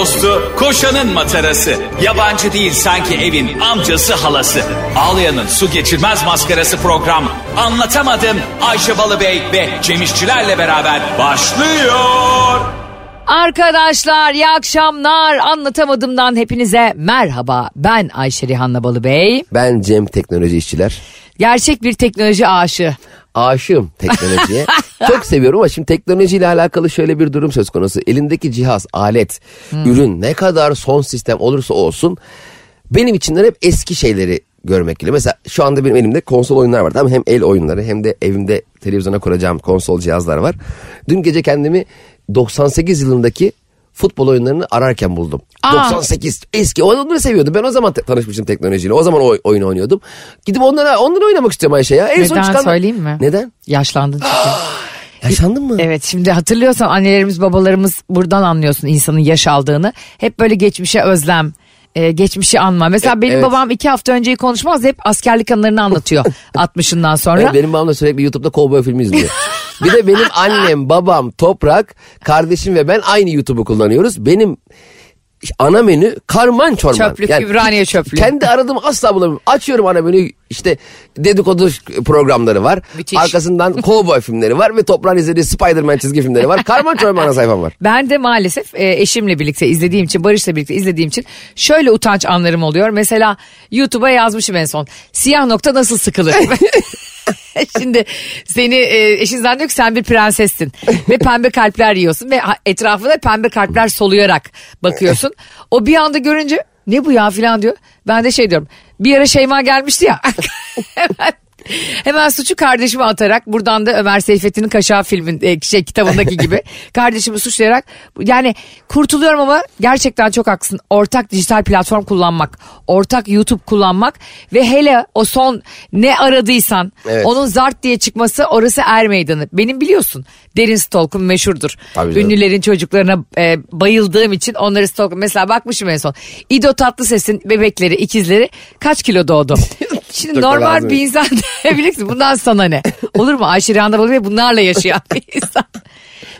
dostu, koşanın matarası. Yabancı değil sanki evin amcası halası. Ağlayan'ın su geçirmez maskarası program. Anlatamadım Ayşe Balıbey ve Cemişçilerle beraber başlıyor. Arkadaşlar iyi akşamlar. Anlatamadımdan hepinize merhaba. Ben Ayşe Rihanna Balıbey. Ben Cem Teknoloji İşçiler. Gerçek bir teknoloji aşığı. Aşığım teknolojiye. Çok seviyorum ama şimdi teknolojiyle alakalı şöyle bir durum söz konusu. Elindeki cihaz, alet, ürün ne kadar son sistem olursa olsun benim içinden hep eski şeyleri görmek geliyor. Mesela şu anda benim elimde konsol oyunlar var. Tamam hem el oyunları hem de evimde televizyona kuracağım konsol cihazlar var. Dün gece kendimi 98 yılındaki futbol oyunlarını ararken buldum. Aa. 98 eski onları seviyordum. Ben o zaman te- tanışmıştım teknolojiyle. O zaman oy- oyun oynuyordum. Gidip onlara onları oynamak istiyorum Ayşe ya. En son Neden çıkan... söyleyeyim mi? Neden? Yaşlandın çünkü. Yaşlandın mı? Evet şimdi hatırlıyorsan annelerimiz babalarımız buradan anlıyorsun insanın yaş aldığını. Hep böyle geçmişe özlem. e, geçmişi anma. Mesela E, benim evet. babam iki hafta önceyi konuşmaz hep askerlik anılarını anlatıyor 60'ından sonra. Evet, benim babam da sürekli YouTube'da kovboy filmi izliyor. bir de benim annem, babam, Toprak, kardeşim ve ben aynı YouTube'u kullanıyoruz. Benim ana menü karman çorman. Çöplük, Ümraniye çöplüğü. Kendi aradığımı asla bulamıyorum. Açıyorum ana menüyü işte dedikodu programları var. Müthiş. Arkasından kovboy filmleri var ve Toprağın izlediği Spider-Man çizgi filmleri var. Karman çorman ana sayfam var. Ben de maalesef e, eşimle birlikte izlediğim için, Barış'la birlikte izlediğim için şöyle utanç anlarım oluyor. Mesela YouTube'a yazmışım en son. Siyah nokta nasıl sıkılır? Şimdi seni e, eşin zannediyor ki sen bir prensessin ve pembe kalpler yiyorsun ve etrafına pembe kalpler soluyarak bakıyorsun. O bir anda görünce ne bu ya filan diyor. Ben de şey diyorum bir ara Şeyma gelmişti ya. Hemen suçu kardeşime atarak buradan da Ömer Seyfettin'in Kaşağı filmin e, şey, kitabındaki gibi kardeşimi suçlayarak yani kurtuluyorum ama gerçekten çok haklısın. Ortak dijital platform kullanmak, ortak YouTube kullanmak ve hele o son ne aradıysan Evet. onun zart diye çıkması orası er meydanı. Benim biliyorsun derin stalkum meşhurdur. Tabii canım. Ünlülerin çocuklarına e, bayıldığım için onları stalkum. Mesela bakmışım en son. İdo Tatlıses'in bebekleri, ikizleri kaç kilo doğdu? Şimdi Çok normal bir insan bilirsin bundan sana ne? Olur mu? Ayşe Rihanna Balıbey bunlarla yaşayan bir insan.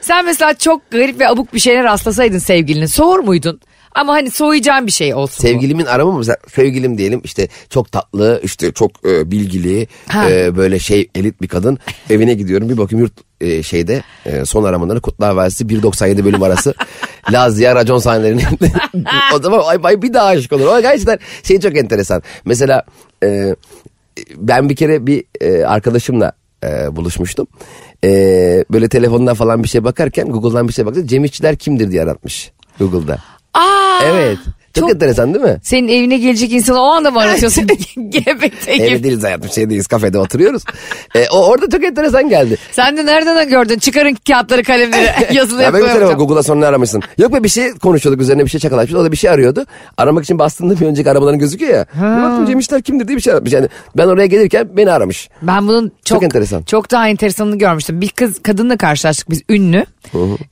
Sen mesela çok garip ve abuk bir şeyler rastlasaydın sevgilinin soğur muydun? Ama hani soğuyacağın bir şey olsun. Sevgilimin aramı mesela sevgilim diyelim işte çok tatlı işte çok e, bilgili Ha. e, böyle şey elit bir kadın evine gidiyorum bir bakayım yurt e, şeyde e, son aramaları Kutlar Vadisi 1.97 bölüm arası Lazia racon sahnelerinin o zaman ay, ay bir daha aşık olur. O gerçekten şey çok enteresan. Mesela e, ben bir kere bir e, arkadaşımla e, buluşmuştum. E, böyle telefondan falan bir şey bakarken Google'dan bir şey baktım. Cem İşçiler kimdir diye aratmış Google'da. Aa, Evet. Çok, çok- enteresan değil mi? Senin evine gelecek insanı o anda mı aratıyorsun? GBT Evde gibi. değiliz hayatım şeydeyiz kafede oturuyoruz. E, o orada çok enteresan geldi. Sen de nereden gördün? Çıkarın kağıtları kalemleri yazılı Ya ben mesela Google'a sonra aramışsın? Yok be bir şey konuşuyorduk üzerine bir şey çakalaşmış. O da bir şey arıyordu. Aramak için bastığında bir önceki arabaların gözüküyor ya. Bir baktım Cem İşler kimdir diye bir şey aratmış. Yani ben oraya gelirken beni aramış. Ben bunun çok, enteresan. Çok daha enteresanını görmüştüm. Bir kız kadınla karşılaştık biz ünlü.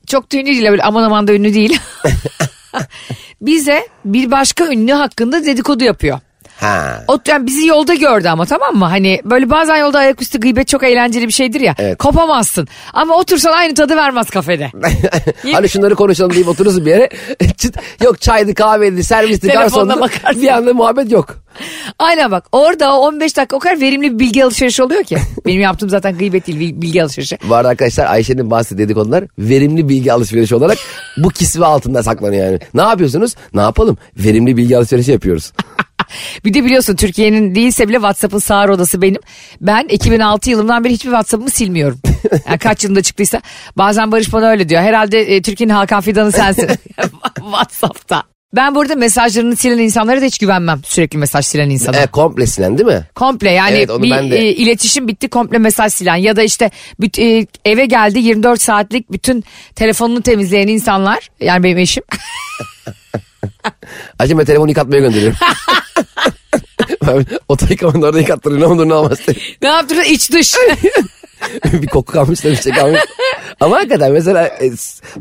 Çok da ünlü değil böyle aman aman da ünlü değil. Bize bir başka ünlü hakkında dedikodu yapıyor. Ha. O yani bizi yolda gördü ama tamam mı? Hani böyle bazen yolda ayaküstü gıybet çok eğlenceli bir şeydir ya. Evet. Kopamazsın. Ama otursan aynı tadı vermez kafede. hani şunları konuşalım deyip oturursun bir yere. Çıt, yok çaydı kahveydi servisti garsondu. bakarsın. Bir anda muhabbet yok. Aynen bak orada o 15 dakika o kadar verimli bir bilgi alışverişi oluyor ki. Benim yaptığım zaten gıybet değil bil- bilgi alışverişi. Bu arada arkadaşlar Ayşe'nin bahsettiği dedikodular verimli bilgi alışverişi olarak bu kisve altında saklanıyor yani. Ne yapıyorsunuz? Ne yapalım? Verimli bilgi alışverişi yapıyoruz. Bir de biliyorsun Türkiye'nin değilse bile WhatsApp'ın sağır odası benim. Ben 2006 yılından beri hiçbir WhatsApp'ımı silmiyorum. Yani kaç yılında çıktıysa. Bazen Barış bana öyle diyor. Herhalde e, Türkiye'nin Hakan Fidan'ı sensin. WhatsApp'ta. Ben burada mesajlarını silen insanlara da hiç güvenmem. Sürekli mesaj silen insana. E, komple silen değil mi? Komple yani Evet, onu bir ben de- e, iletişim bitti komple mesaj silen ya da işte büt- e, eve geldi 24 saatlik bütün telefonunu temizleyen insanlar yani benim eşim Acaba telefonu yıkatmaya gönderiyorum. Oto yıkamanda orada yıkattırıyor ne olur ne olmaz. ne yaptırdı iç dış bir koku kalmış da bir şey kalmış. Ama hakikaten mesela e,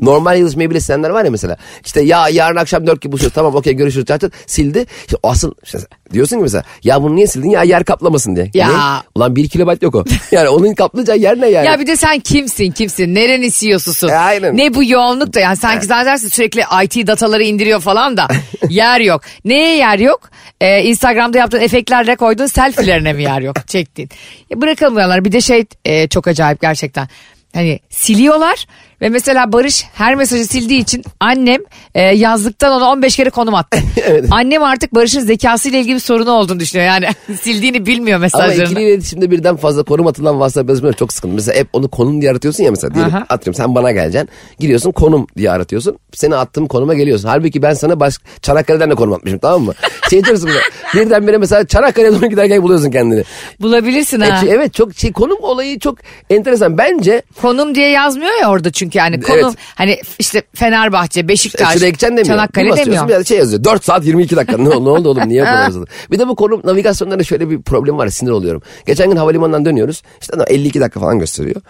normal yazışmayı bile silenler var ya mesela. İşte ya yarın akşam dört gibi buluşuyoruz tamam okey görüşürüz zaten sildi. İşte asıl işte Diyorsun ki mesela ya bunu niye sildin ya yer kaplamasın diye. Ya. Ne? Ulan bir kilobayt yok o. Yani onun kaplayacağı yer ne yani? Ya bir de sen kimsin kimsin? Nerenin CEO'susun? E, aynen. Ne bu yoğunluk da yani sanki zannedersin sürekli IT dataları indiriyor falan da yer yok. Neye yer yok? Ee, Instagram'da yaptığın efektlerle koyduğun selfie'lerine mi yer yok çektiğin? Ya bırakalım buraları. Bir de şey e, çok acayip gerçekten. Hani siliyorlar ve mesela Barış her mesajı sildiği için annem e, yazlıktan ona 15 kere konum attı. Annem artık Barış'ın zekasıyla ilgili bir sorunu olduğunu düşünüyor. Yani sildiğini bilmiyor Ama mesajlarını. ikili iletişimde birden fazla konum atılan WhatsApp yazmaları çok sıkıntı. Mesela hep onu konum diye aratıyorsun ya mesela. Diyelim Aha. atıyorum sen bana geleceksin. Giriyorsun konum diye aratıyorsun. Seni attığım konuma geliyorsun. Halbuki ben sana baş... Çanakkale'den de konum atmışım tamam mı? Şey diyorsun mesela. Birdenbire mesela Çanakkale'ye doğru giderken buluyorsun kendini. Bulabilirsin E, ha. ki- evet çok şey konum olayı çok enteresan. Bence Konum diye yazmıyor ya orada çünkü yani konum Evet. hani işte Fenerbahçe, e, Beşiktaş, gideceksin demiyor. Çanakkale Bir demiyor. Bir şey yazıyor. 4 saat 22 dakika. Ne, ne oldu oğlum niye bu kadar uzadı? Bir de bu konum navigasyonlarında şöyle bir problem var. Sinir oluyorum. Geçen gün havalimanından dönüyoruz. İşte adam 52 dakika falan gösteriyor.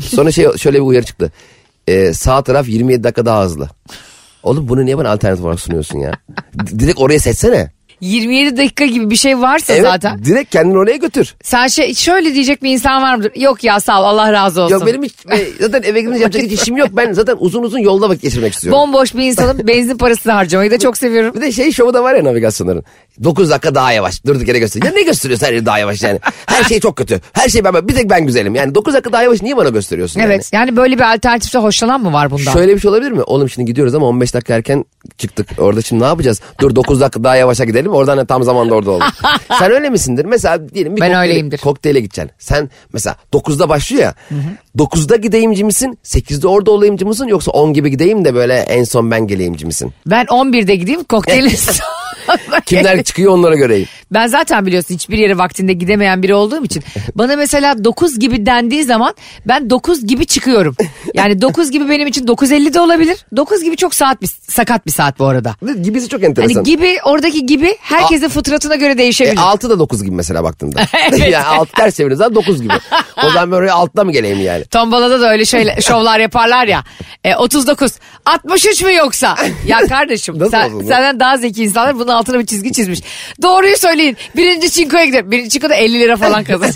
Sonra şey şöyle bir uyarı çıktı. Ee, sağ taraf 27 dakika daha hızlı. Oğlum bunu niye bana alternatif olarak sunuyorsun ya? Direkt oraya seçsene. 27 dakika gibi bir şey varsa Evet zaten. direkt kendini oraya götür. Sen şey, şöyle diyecek bir insan var mıdır? Yok ya sağ ol Allah razı olsun. Yok benim hiç e, zaten eve gidince yapacak hiç işim yok. Ben zaten uzun uzun yolda vakit geçirmek istiyorum. Bomboş bir insanım benzin parasını harcamayı da çok seviyorum. Bir de şey şovu da var ya navigasyonların. 9 dakika daha yavaş. Durduk yere gösteriyor. Ya ne gösteriyorsun her yeri daha yavaş yani? Her şey çok kötü. Her şey ben bir tek ben güzelim. Yani 9 dakika daha yavaş niye bana gösteriyorsun Evet yani böyle bir alternatifte hoşlanan mı var yani? bundan? Şöyle bir şey olabilir mi? Oğlum şimdi gidiyoruz ama 15 dakika erken çıktık. Orada şimdi ne yapacağız? Dur 9 dakika daha yavaşa gidelim. Oradan da tam zamanda orada olalım. Sen öyle misindir? Mesela diyelim bir Ben kokteyle- öyleyimdir. kokteyle gideceksin. Sen mesela 9'da başlıyor ya. 9'da gideyimci misin? 8'de orada olayımcı mısın? Yoksa 10 gibi gideyim de böyle en son ben geleyimci misin? Ben 11'de gideyim kokteylin Kimler çıkıyor onlara göreyim. Ben zaten biliyorsun hiçbir yere vaktinde gidemeyen biri olduğum için bana mesela 9 gibi dendiği zaman ben 9 gibi çıkıyorum. Yani 9 gibi benim için 9.50 de olabilir. 9 gibi çok saat bir, sakat bir saat bu arada. Gibisi çok enteresan. Hani gibi oradaki gibi herkesin fıtratına göre E, değişebilir. 6 da 9 gibi mesela baktığında. Evet. yani 6 ters çevirince zaman 9 gibi. O zaman ben oraya 6'da mı geleyim yani? Tombalada da öyle şeyle, şovlar yaparlar ya. E, 39. 63 mü yoksa? Ya kardeşim Nasıl sen, olsun bu? senden daha zeki insanlar bunun altına bir çizgi çizmiş. Doğruyu söyleyin. Birinci çinkoya gidelim. Birinci çinkoda 50 lira falan kazan.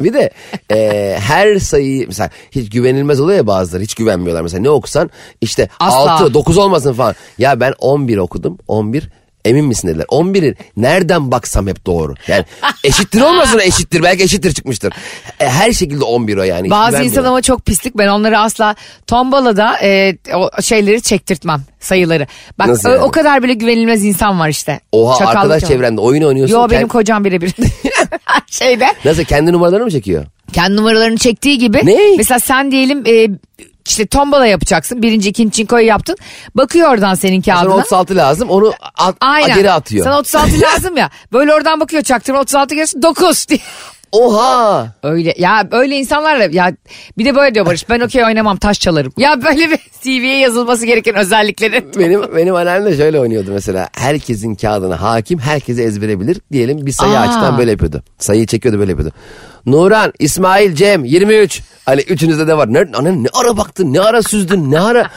Bir de e, her sayıyı mesela hiç güvenilmez oluyor ya bazıları hiç güvenmiyorlar. Mesela ne okusan işte Asla. 6 9 olmasın falan. Ya ben 11 okudum 11 emin misin dediler. 11'i nereden baksam hep doğru. Yani eşittir olmasın eşittir belki eşittir çıkmıştır. E, her şekilde 11 o yani. hiç Bazı insan ama çok pislik. Ben onları asla tombalada e, o şeyleri çektirtmem sayıları. Bak Nasıl o, yani? o kadar bile güvenilmez insan var işte. Oha Çakallık arkadaş var. çevrende oyun oynuyorsun. Yo Kend- benim kocam birebir. Şeyde Nasıl kendi numaralarını mı çekiyor? kendi numaralarını çektiği gibi. Ne? Mesela sen diyelim e, işte tombala yapacaksın. Birinci, ikinci çinkoyu yaptın. Bakıyor oradan senin Sana kağıdına. 36 lazım onu at, Aynen. geri atıyor. Sana 36 lazım ya. Böyle oradan bakıyor çaktırma 36 gelsin 9 diye. Oha. Öyle ya öyle insanlarla ya bir de böyle diyor Barış ben okey oynamam taş çalarım. Ya böyle bir CV'ye yazılması gereken özellikleri. Benim benim anneannem de şöyle oynuyordu mesela. Herkesin kağıdına hakim, herkese ezbere bilir. Diyelim bir sayı Aa. açtan böyle yapıyordu. Sayıyı çekiyordu böyle yapıyordu. Nuran, İsmail, Cem 23. Hani üçünüzde de var. Ne, anne, ne ara baktın, ne ara süzdün, ne ara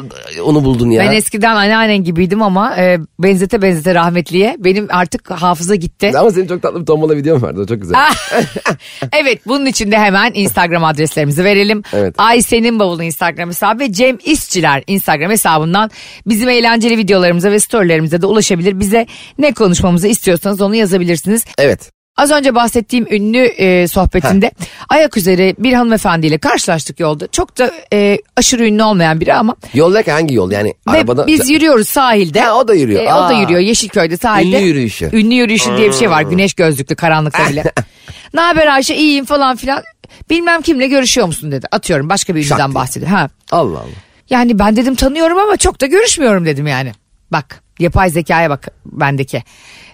onu buldun ya. Ben eskiden anneannen gibiydim ama e, benzete benzete rahmetliye benim artık hafıza gitti. Ama senin çok tatlı bir tombala videon vardı. O çok güzel. evet bunun için de hemen Instagram adreslerimizi verelim. Evet. Aysen'in bavulu Instagram hesabı ve Cem İşçiler Instagram hesabından bizim eğlenceli videolarımıza ve storylerimize de ulaşabilir. Bize ne konuşmamızı istiyorsanız onu yazabilirsiniz. evet. Az önce bahsettiğim ünlü e, sohbetinde ayak üzeri bir hanımefendiyle karşılaştık yolda. Çok da e, aşırı ünlü olmayan biri ama Yoldayken hangi yol? Yani ve arabada... biz yürüyoruz sahilde. Ha, o da yürüyor. E, o da yürüyor Yeşilköy'de sahilde. Ünlü yürüyüşü. Ünlü yürüyüşü diye bir şey var. Güneş gözlüklü karanlıkta bile. ne haber Ayşe iyiyim falan filan. Bilmem kimle görüşüyor musun dedi. Atıyorum başka bir ünlüden bahsediyor. Ha. Allah Allah. Yani ben dedim tanıyorum ama çok da görüşmüyorum dedim yani. Bak yapay zekaya bak bendeki.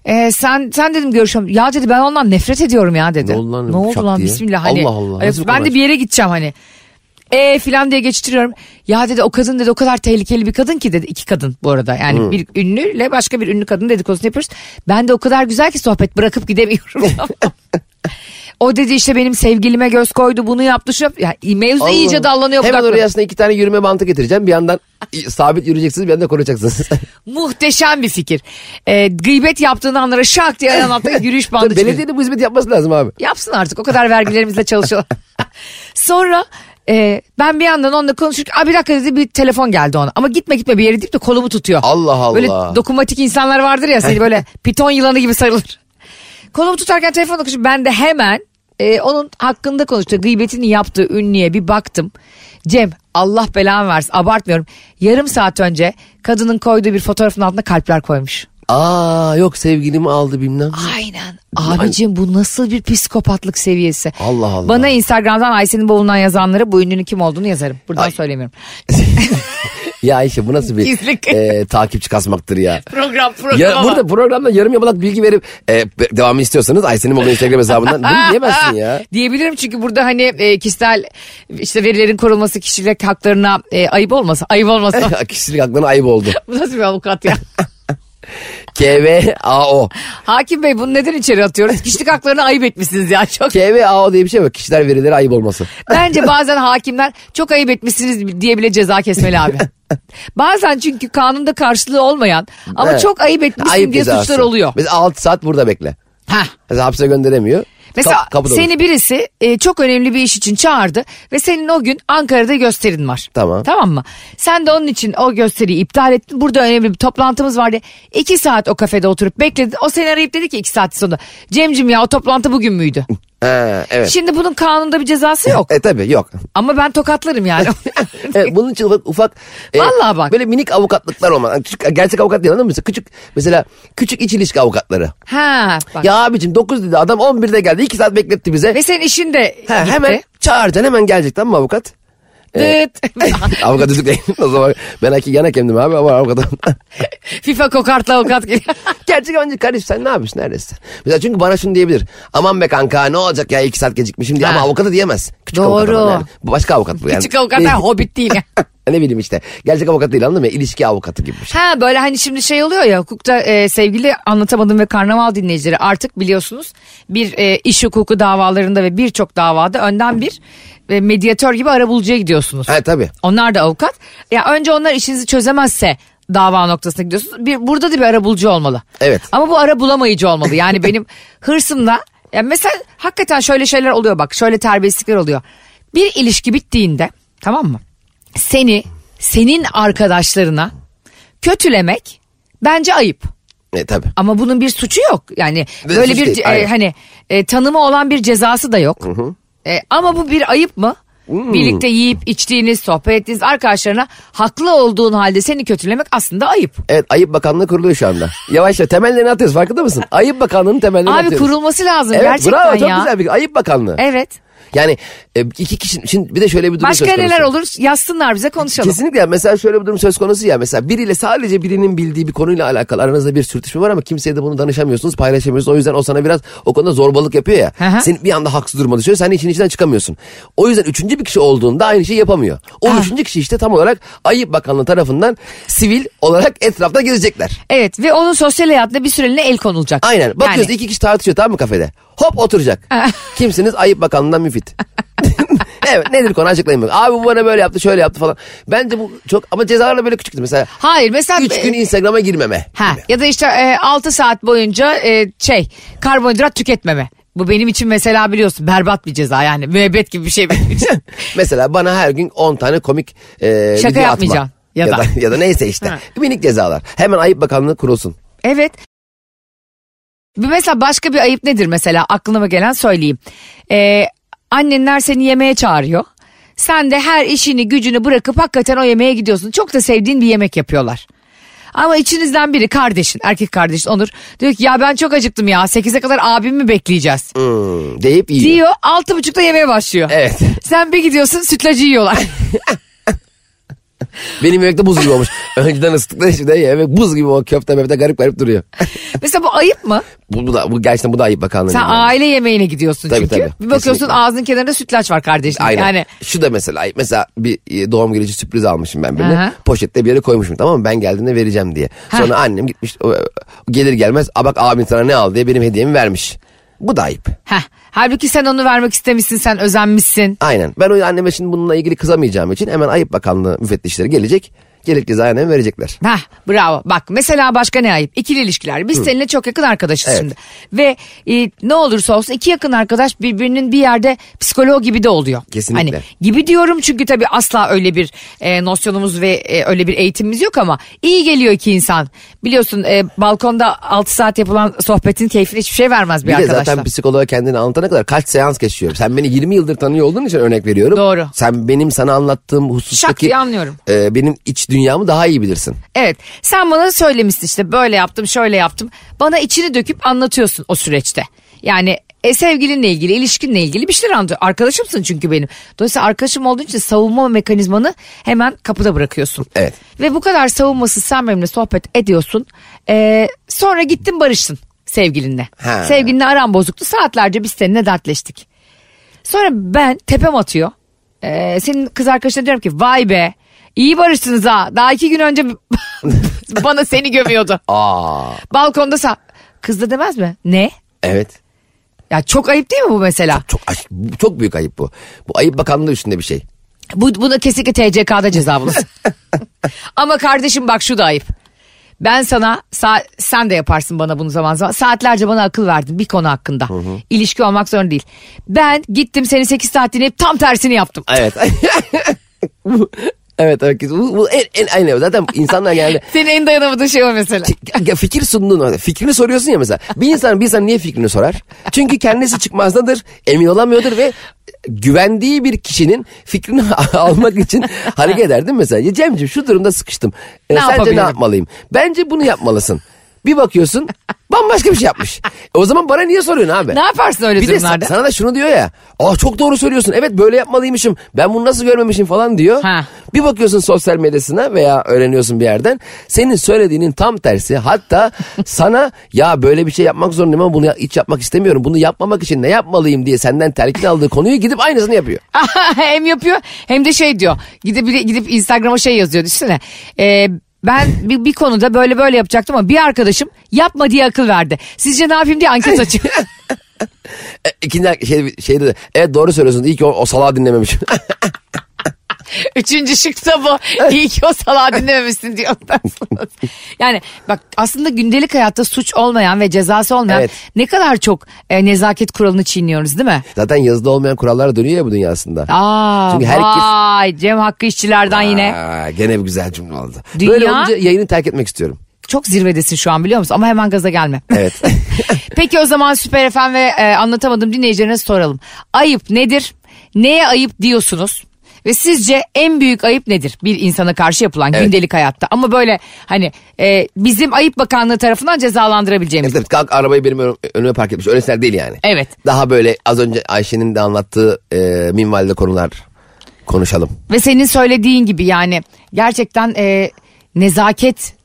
Ee, sen sen dedim görüşüyorum. Ya dedi ben ondan nefret ediyorum ya dedi. Ne oldu lan? Ne oldu lan diye. bismillah hani. Allah Allah, Ay, ben de bir yere gideceğim hani. E filan diye geçiştiriyorum. Ya dedi o kadın dedi o kadar tehlikeli bir kadın ki dedi. iki kadın bu arada. Yani bir ünlüyle başka bir ünlü kadın dedikodusunu yapıyoruz. Ben de o kadar güzel ki sohbet bırakıp gidemiyorum. O dedi işte benim sevgilime göz koydu bunu yaptı şu yaptı. Ya, mevzu Allah. iyice dallanıyor. Hemen oraya aslında iki tane yürüme bantı getireceğim. Bir yandan sabit yürüyeceksiniz bir yandan konuşacaksınız. Muhteşem bir fikir. Ee, gıybet yaptığın anlara şak diye ayağın altına yürüyüş bandı çıkıyor. Belediyenin bu hizmeti yapması lazım abi. Yapsın artık o kadar vergilerimizle çalışıyorlar. Sonra e, ben bir yandan onunla konuşurken bir dakika dedi bir telefon geldi ona. Ama gitme gitme bir yere deyip de kolumu tutuyor. Allah Allah. Böyle dokunmatik insanlar vardır ya seni böyle piton yılanı gibi sarılır. Kolumu tutarken telefonla konuşuyor. Ben de hemen e, onun hakkında konuştu. Gıybetini yaptığı ünlüye bir baktım. Cem Allah belamı versin abartmıyorum. Yarım saat önce kadının koyduğu bir fotoğrafın altına kalpler koymuş. Aa yok sevgilimi aldı bilmem. Aynen. Abicim bu nasıl bir psikopatlık seviyesi? Allah Allah. Bana Instagram'dan Ayşe'nin bavulundan yazanlara bu ünlünün kim olduğunu yazarım. Buradan Ay. söylemiyorum. Ya Ayşe bu nasıl bir e, takipçi kasmaktır ya. Program program. Ya burada programda yarım yamalak bilgi verip e, devamını istiyorsanız Ayşe'nin Moğol Instagram hesabından bunu diyemezsin ya. Diyebilirim çünkü burada hani e, kişisel işte verilerin korunması kişilik haklarına e, ayıp olmasın. Ayıp olmasın. Kişilik haklarına ayıp oldu. bu nasıl bir avukat ya? KVAO. Hakim Bey bunu neden içeri atıyoruz? Kişilik haklarına ayıp etmişsiniz ya çok. KVAO diye bir şey var. Kişiler verileri ayıp olması. Bence bazen hakimler çok ayıp etmişsiniz diye bile ceza kesmeli abi. Bazen çünkü kanunda karşılığı olmayan ama Evet. çok ayıp etmişsin Ayıp diye cezası. suçlar oluyor. Mesela 6 saat burada bekle. Mesela hapse gönderemiyor. Mesela kapıda olur. seni birisi e, çok önemli bir iş için çağırdı ve senin o gün Ankara'da gösterin var. Tamam. Tamam mı? Sen de onun için o gösteriyi iptal ettin. Burada önemli bir toplantımız vardı. İki saat o kafede oturup bekledin. O seni arayıp dedi ki iki saat sonra. Cemcim ya o toplantı bugün müydü? Ha, evet. Şimdi bunun kanunda bir cezası yok. E tabi yok. Ama ben tokatlarım yani. Evet, bunun için ufak, ufak e, Vallahi bak. böyle minik avukatlıklar olmalı. Küçük, gerçek avukat değil anladın mı? Mesela Küçük mesela küçük iç ilişki avukatları. ha bak. Ya abicim 9 dedi adam 11'de geldi 2 saat bekletti bize. Ve senin işin de Ha, gitti. hemen çağıracaksın hemen gelecek tamam mı avukat? Dıt. avukat düdük değil. o zaman ben hakim yan hakemdim abi ama avukatım. FIFA kokartlı avukat geliyor. Gerçek yabancı kardeşim sen ne yapıyorsun neredesin? Mesela çünkü bana şunu diyebilir. Aman be kanka ne olacak ya 2 saat gecikmişim diye ama avukata diyemez. Küçük Doğru. avukat yani. Başka avukat bu yani. Küçük avukatlar hobbit değil. ne bileyim işte. Gerçek avukat değil anladın mı? İlişki avukatı gibi bir şey. Ha böyle hani şimdi şey oluyor ya hukukta e, sevgili anlatamadım ve karnaval dinleyicileri artık biliyorsunuz bir e, iş hukuku davalarında ve birçok davada önden bir e, medyatör gibi arabulucuya gidiyorsunuz. Ha tabii. Onlar da avukat. Ya önce onlar işinizi çözemezse dava noktasına gidiyorsunuz. Bir, burada da bir arabulucu olmalı. Evet. Ama bu ara bulamayıcı olmalı. Yani benim hırsımla ya mesela hakikaten şöyle şeyler oluyor bak. Şöyle terbiyesizlikler oluyor. Bir ilişki bittiğinde tamam mı? Seni senin arkadaşlarına kötülemek bence ayıp. E tabii. Ama bunun bir suçu yok. Yani Ve böyle bir değil, e, hani e, tanımı olan bir cezası da yok. E, ama bu bir ayıp mı? Hmm. Birlikte yiyip içtiğiniz, sohbet ettiğiniz arkadaşlarına haklı olduğun halde seni kötülemek aslında ayıp. Evet Ayıp Bakanlığı kuruluyor şu anda. Yavaş yavaş temellerini atıyoruz farkında mısın? Ayıp Bakanlığı'nın temellerini Abi atıyoruz. kurulması lazım Evet gerçekten bravo çok ya. güzel bir Ayıp Bakanlığı. Evet. Yani e, iki kişi şimdi bir de şöyle bir durum Başka söz konusu. neler olur? Yazsınlar bize konuşalım. Kesinlikle mesela şöyle bir durum söz konusu ya mesela biriyle sadece birinin bildiği bir konuyla alakalı aranızda bir sürtüşme var ama kimseye de bunu danışamıyorsunuz paylaşamıyorsunuz. O yüzden o sana biraz o konuda zorbalık yapıyor ya. Hı hı. seni bir anda haksız duruma düşüyor sen işin içinden çıkamıyorsun. O yüzden üçüncü bir kişi olduğunda aynı şeyi yapamıyor. O Ah. üçüncü kişi işte tam olarak Ayıp Bakanlığı tarafından sivil olarak etrafta gezecekler. Evet ve onun sosyal hayatında bir süreliğine el konulacak. aynen. Bakıyorsun Yani- iki kişi tartışıyor tamam mı kafede? Hop oturacak. Kimsiniz? Ayıp Bakanlığı'ndan müfit evet nedir konu açıklayın bakayım. Abi bu bana böyle yaptı şöyle yaptı falan. Bence bu çok ama cezalar da böyle küçüktü. Mesela Hayır mesela... 3 gün Instagram'a girmeme. Ha, gibi. ya da işte e, 6 saat boyunca e, şey karbonhidrat tüketmeme. Bu benim için mesela biliyorsun berbat bir ceza yani müebbet gibi bir şey benim için. Mesela bana her gün 10 tane komik e, Şaka video atma. Ya Ya, da. da. ya da neyse işte. Ha. Minik cezalar. Hemen Ayıp Bakanlığı kurulsun. evet. Bir Mesela başka bir ayıp nedir mesela aklıma gelen söyleyeyim. Ee, annenler seni yemeğe çağırıyor. Sen de her işini gücünü bırakıp hakikaten o yemeğe gidiyorsun. Çok da sevdiğin bir yemek yapıyorlar. Ama içinizden biri kardeşin, erkek kardeşin Onur diyor ki ya ben çok acıktım ya 8'e kadar abimi bekleyeceğiz. Hmm, deyip yiyor. Diyor altı buçukta yemeğe başlıyor. Evet. Sen bir gidiyorsun sütlacı yiyorlar. Benim yemekte buz gibi olmuş. Önceden ısıttıkları şimdi yemek buz gibi o köfte mefte garip garip duruyor. Mesela bu ayıp mı? bu, bu da bu gerçekten bu da Ayıp Bakanlığı. Sen yani. aile yemeğine gidiyorsun Tabii, çünkü. tabii. Bir bakıyorsun Kesinlikle. ağzının kenarında sütlaç var kardeşim. Aynen. Yani Şu da mesela ayıp. Mesela bir e, doğum günü için sürpriz almışım ben birine. Aha. Poşette bir yere koymuşum tamam mı? Ben geldiğinde vereceğim diye. Sonra annem gitmiş o, gelir gelmez "Aa bak abin sana ne aldı diye benim hediyemi vermiş. Bu da ayıp. heh. Halbuki sen onu vermek istemişsin, sen özenmişsin. Aynen. Ben o anneme şimdi bununla ilgili kızamayacağım için hemen Ayıp Bakanlığı müfettişleri gelecek. Gerekli cezayı anneme verecekler. Heh bravo. Bak mesela başka ne ayıp? İkili ilişkiler. Biz seninle çok yakın arkadaşız Evet. şimdi. Ve e, ne olursa olsun iki yakın arkadaş birbirinin bir yerde psikolog gibi de oluyor. Kesinlikle. Hani gibi diyorum çünkü tabii asla öyle bir e, nosyonumuz ve e, öyle bir eğitimimiz yok ama iyi geliyor iki insan. Biliyorsun e, balkonda 6 saat yapılan sohbetin keyfini hiçbir şey vermez bir, Bir arkadaşla. zaten psikoloğa kendini anlatana kadar kaç seans geçiyor. Sen beni 20 yıldır tanıyor olduğun için örnek veriyorum. Doğru. Sen benim sana anlattığım husustaki diye anlıyorum. e, benim iç dünyamı daha iyi bilirsin. Evet sen bana söylemiştin işte böyle yaptım şöyle yaptım. Bana içini döküp anlatıyorsun o süreçte. Yani e, sevgilinle ilgili ilişkinle ilgili bir şeyler anlatıyor. Arkadaşımsın çünkü benim. Dolayısıyla arkadaşım olduğu için savunma mekanizmanı hemen kapıda bırakıyorsun. Evet. Ve bu kadar savunmasız sen benimle sohbet ediyorsun. Ee, sonra gittin barıştın sevgilinle. Ha. Sevgilinle aran bozuktu saatlerce biz seninle dertleştik. Sonra ben tepem atıyor. Ee, senin kız arkadaşına diyorum ki vay be iyi barıştınız ha. Daha iki gün önce bana seni gömüyordu. Aa, Balkonda sa kız da demez mi? Ne? evet. Ya çok ayıp değil mi bu mesela? Çok aş- çok büyük ayıp bu. Bu ayıp bakanlığı üstünde bir şey. Bu, buna kesinlikle TCK'da ceza bulunsun. Ama kardeşim bak şu da ayıp. Ben sana sa- sen de yaparsın bana bunu zaman zaman. Saatlerce bana akıl verdin bir konu hakkında. İlişki olmak zorunda değil. Ben gittim seni 8 saat dinleyip tam tersini yaptım. Evet. Bu- evet evet. Bu, bu en, en aynı. Zaten insanlar genelde Senin en dayanamadığın şey o mesela. Ya fikir sunduğun fikrini soruyorsun ya mesela. Bir insan bir insan niye fikrini sorar? Çünkü kendisi çıkmazdadır, emin olamıyordur ve güvendiği bir kişinin fikrini almak için hareket eder değil mi mesela? Ya Cemciğim şu durumda sıkıştım. E, Ne sence ne yapmalıyım? Bence bunu yapmalısın. Bir bakıyorsun bambaşka bir şey yapmış. E, o zaman bana niye soruyorsun abi? Ne yaparsın öyle Bir de durumlarda? sa- sana da şunu diyor ya. Aa çok doğru söylüyorsun. Evet böyle yapmalıymışım. Ben bunu nasıl görmemişim falan diyor. Ha. Bir bakıyorsun sosyal medyasına veya öğreniyorsun bir yerden. Senin söylediğinin tam tersi. Hatta sana ya böyle bir şey yapmak zorundayım ama bunu hiç yapmak istemiyorum. Bunu yapmamak için ne yapmalıyım diye senden telkin aldığı konuyu gidip aynısını yapıyor. hem yapıyor hem de şey diyor. Gidip gidip Instagram'a şey yazıyor düşünsene. Ee, ben bir, bir konuda böyle böyle yapacaktım ama bir arkadaşım yapma diye akıl verdi. Sizce ne yapayım diye anket açıyor. E, ikinci şey, şeyde de evet doğru söylüyorsun. İyi ki o, o salağı dinlememişim. Üçüncü şıkta bu. İyi ki o salağı dinlememişsin diyor. ondan sonra. yani bak aslında gündelik hayatta suç olmayan ve cezası olmayan Evet. ne kadar çok e, nezaket kuralını çiğniyoruz değil mi? Zaten yazıda olmayan kurallar dönüyor ya bu dünya aslında. Aa, Çünkü herkes- vay Cem Hakkı işçilerden yine. Aa, gene bir güzel cümle oldu. Dünya- Böyle olunca yayını terk etmek istiyorum. Çok zirvedesin şu an biliyor musun? Ama hemen gaza gelme. Evet. Peki o zaman Süper FM ve e, anlatamadım dinleyicilerine soralım. Ayıp nedir? Neye ayıp diyorsunuz? Ve sizce en büyük ayıp nedir bir insana karşı yapılan Evet. gündelik hayatta? Ama böyle hani e, bizim Ayıp Bakanlığı tarafından cezalandırabileceğimiz. Evet, evet kalk arabayı benim ön- önüme park etmiş. Öyleseler değil yani. Evet. Daha böyle az önce Ayşe'nin de anlattığı e, minvalde konular konuşalım. Ve senin söylediğin gibi yani gerçekten e, nezaket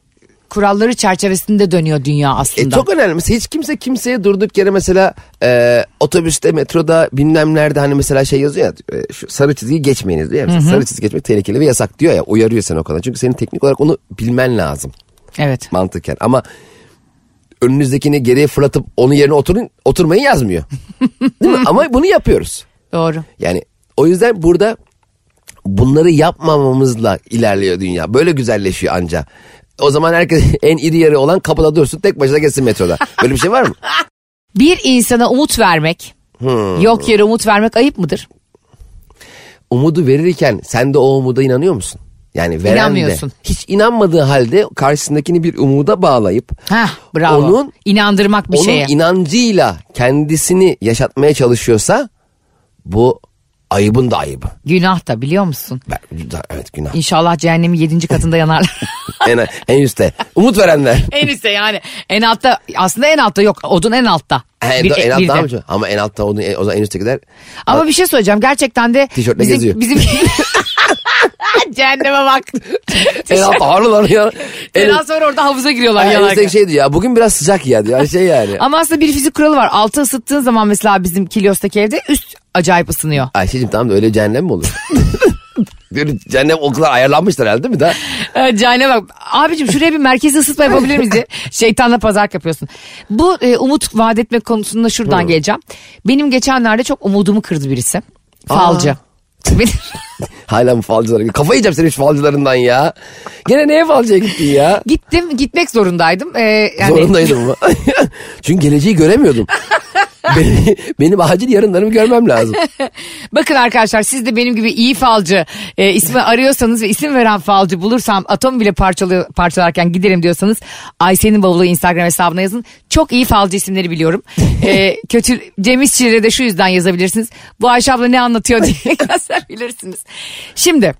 kuralları çerçevesinde dönüyor dünya E, aslında. çok önemli. Mesela hiç kimse kimseye durduk yere mesela e, otobüste, metroda bilmem nerede hani mesela şey yazıyor ya e, şu sarı çizgiyi geçmeyiniz diyor ya. Mesela Sarı çizgi geçmek tehlikeli ve yasak diyor ya uyarıyor seni o kadar. Çünkü senin teknik olarak onu bilmen lazım Evet. mantıken ama önünüzdekini geriye fırlatıp onun yerine oturun oturmayı yazmıyor. Değil mi? Ama bunu yapıyoruz. Doğru. Yani o yüzden burada bunları yapmamamızla ilerliyor dünya. Böyle güzelleşiyor anca. O zaman herkes en iri yarı olan kapıda dursun tek başına geçsin metroda. Böyle bir şey var mı? Bir insana umut vermek, Hmm. yok yere umut vermek ayıp mıdır? Umudu verirken sen de o umuda inanıyor musun? Yani veren İnanmıyorsun. de hiç inanmadığı halde karşısındakini bir umuda bağlayıp Heh, bravo. Onun- İnandırmak bir onun şeye. inancıyla kendisini yaşatmaya çalışıyorsa bu ayıbın da ayıbı. Günah da biliyor musun? Ben- evet günah. İnşallah cehennemin yedinci katında yanarlar. en, en üstte. Umut verenler. en üstte yani. En altta aslında en altta yok. Odun en altta. En, Bir- en alt bir daha de. mı? çok? Ama en altta o, o zaman en üstte gider. Ama bir şey söyleyeceğim. Gerçekten de Tişörtle bizim, geziyor. bizim Cehenneme bak. En altta harlılar ya. En, Ondan sonra orada havuza giriyorlar en yanarken. üstteki şey diyor ya bugün biraz sıcak ya diyor. Yani şey yani. Ama aslında bir fizik kuralı var. Altı ısıttığın zaman mesela bizim Kilios'taki evde üst acayip ısınıyor. Ayşe'cim tamam da öyle cehennem mi olur? Cehennem o kadar ayarlanmışlar herhalde değil mi? Daha? Evet, Cane bak abicim şuraya bir merkezi ısıtma yapabilir miyiz diye şeytanla pazar yapıyorsun. Bu e, umut vaat etme konusunda şuradan geleceğim. Benim geçenlerde çok umudumu kırdı birisi. Falcı. Benim- Hala mı falcılara? Kafayı yiyeceğim senin şu falcılarından ya. Gene neye falcıya gittin ya? Gittim gitmek zorundaydım. Ee, yani, Zorundaydım ama. Çünkü geleceği göremiyordum. benim, benim acil yarınlarımı görmem lazım. Bakın arkadaşlar siz de benim gibi iyi falcı e, ismi arıyorsanız ve isim veren falcı bulursam atom bile parçalı, parçalarken giderim diyorsanız Ayşe'nin bavulu Instagram hesabına yazın. Çok iyi falcı isimleri biliyorum. E, kötü Cem İşçi'yle de şu yüzden yazabilirsiniz. Bu Ayşe abla ne anlatıyor diye yazabilirsiniz. Şimdi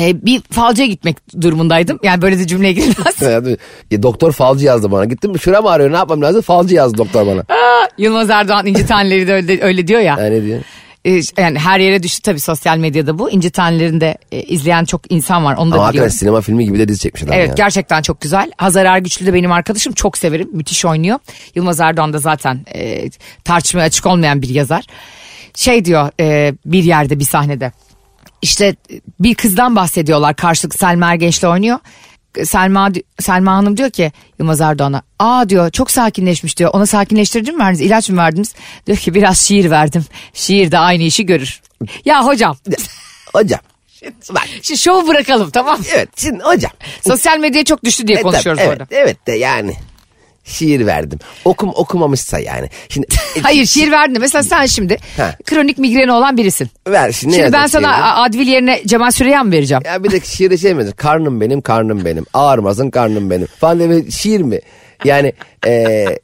e, bir falcıya gitmek durumundaydım. Yani böyle de cümleye girilmez. Yani, e, doktor falcı yazdı bana. Gittim şuram ağrıyor ne yapmam lazım? Falcı yazdı doktor bana. Yılmaz Erdoğan İnci Taneleri de öyle, öyle diyor ya. Yani diyor? E, yani her yere düştü tabii sosyal medyada bu. İnci Taneleri'ni de e, izleyen çok insan var. Onu da Ama biliyorum. sinema filmi gibi de dizi çekmiş adam Evet ya. gerçekten çok güzel. Hazar Ergüçlü de benim arkadaşım. Çok severim. Müthiş oynuyor. Yılmaz Erdoğan da zaten e, tartışmaya açık olmayan bir yazar. Şey diyor e, bir yerde bir sahnede. İşte bir kızdan bahsediyorlar. Karşılık Selma Ergenç'le oynuyor. Selma Selma Hanım diyor ki Yılmaz Erdoğan'a aa diyor çok sakinleşmiş diyor ona sakinleştirici mi verdiniz ilaç mı verdiniz diyor ki biraz şiir verdim şiir de aynı işi görür ya hocam Hocam. Bak şimdi şovu bırakalım tamam mı? evet şimdi hocam. sosyal medyaya çok düştü diye E, konuşuyoruz tabii, orada. evet, Evet de yani. Şiir verdim. Okum okumamışsa yani. Şimdi Hayır şiir verdin. Mesela sen şimdi Ha. kronik migreni olan birisin. ver şimdi. Şimdi ben sana şiiri? Advil yerine Cemal Süreya mı vereceğim? Ya bir de şiirde şey mi? Karnım benim, karnım benim. Ağırmasın karnım benim. Falan bir şiir mi? Yani eee,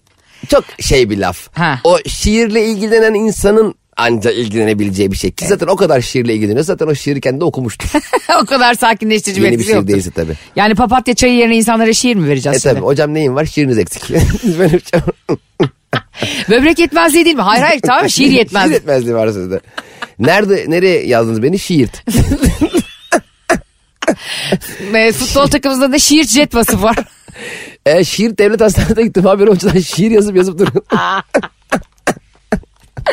çok şey bir laf. Ha. O şiirle ilgilenen insanın anca ilgilenebileceği bir şey. Ki zaten o kadar şiirle ilgileniyor. Zaten o şiiri kendi okumuştur. o kadar sakinleştirici Yeni bir etkisi şiir yoktur. değilse tabii. Yani papatya çayı yerine insanlara şiir mi vereceğiz E şimdi? tabii hocam neyin var? Şiiriniz eksik. Benim Böbrek yetmezliği değil mi? Hayır hayır tamam? Şiir yetmez. Şiir yetmezliği var sizde. Nerede, nereye yazdınız beni? Şiirt. Ee, Futbol takımımızda da şiir jet vasıfı var. E, şiir devlet hastanesine gittim abi. Hocadan şiir yazıp yazıp duruyorum.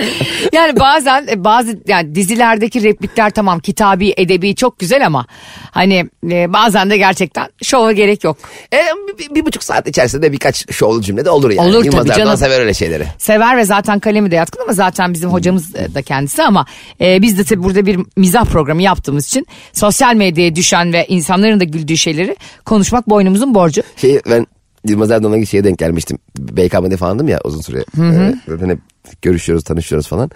Yani bazen e, bazı yani dizilerdeki replikler tamam kitabi edebi çok güzel ama hani e, bazen de gerçekten şova gerek yok. E, bir, bir, buçuk saat içerisinde birkaç şovlu cümle de olur yani. Olur Yılmaz tabii Erdoğan canım. sever öyle şeyleri. Sever ve zaten kalemi de yatkın ama zaten bizim hocamız e, da kendisi ama e, biz de tabii burada bir mizah programı yaptığımız için sosyal medyaya düşen ve insanların da güldüğü şeyleri konuşmak boynumuzun borcu. Şey ben Yılmaz Erdoğan'a şeye denk gelmiştim. BKM'de falandım ya uzun süre. Ee, zaten hep görüşüyoruz, tanışıyoruz falan.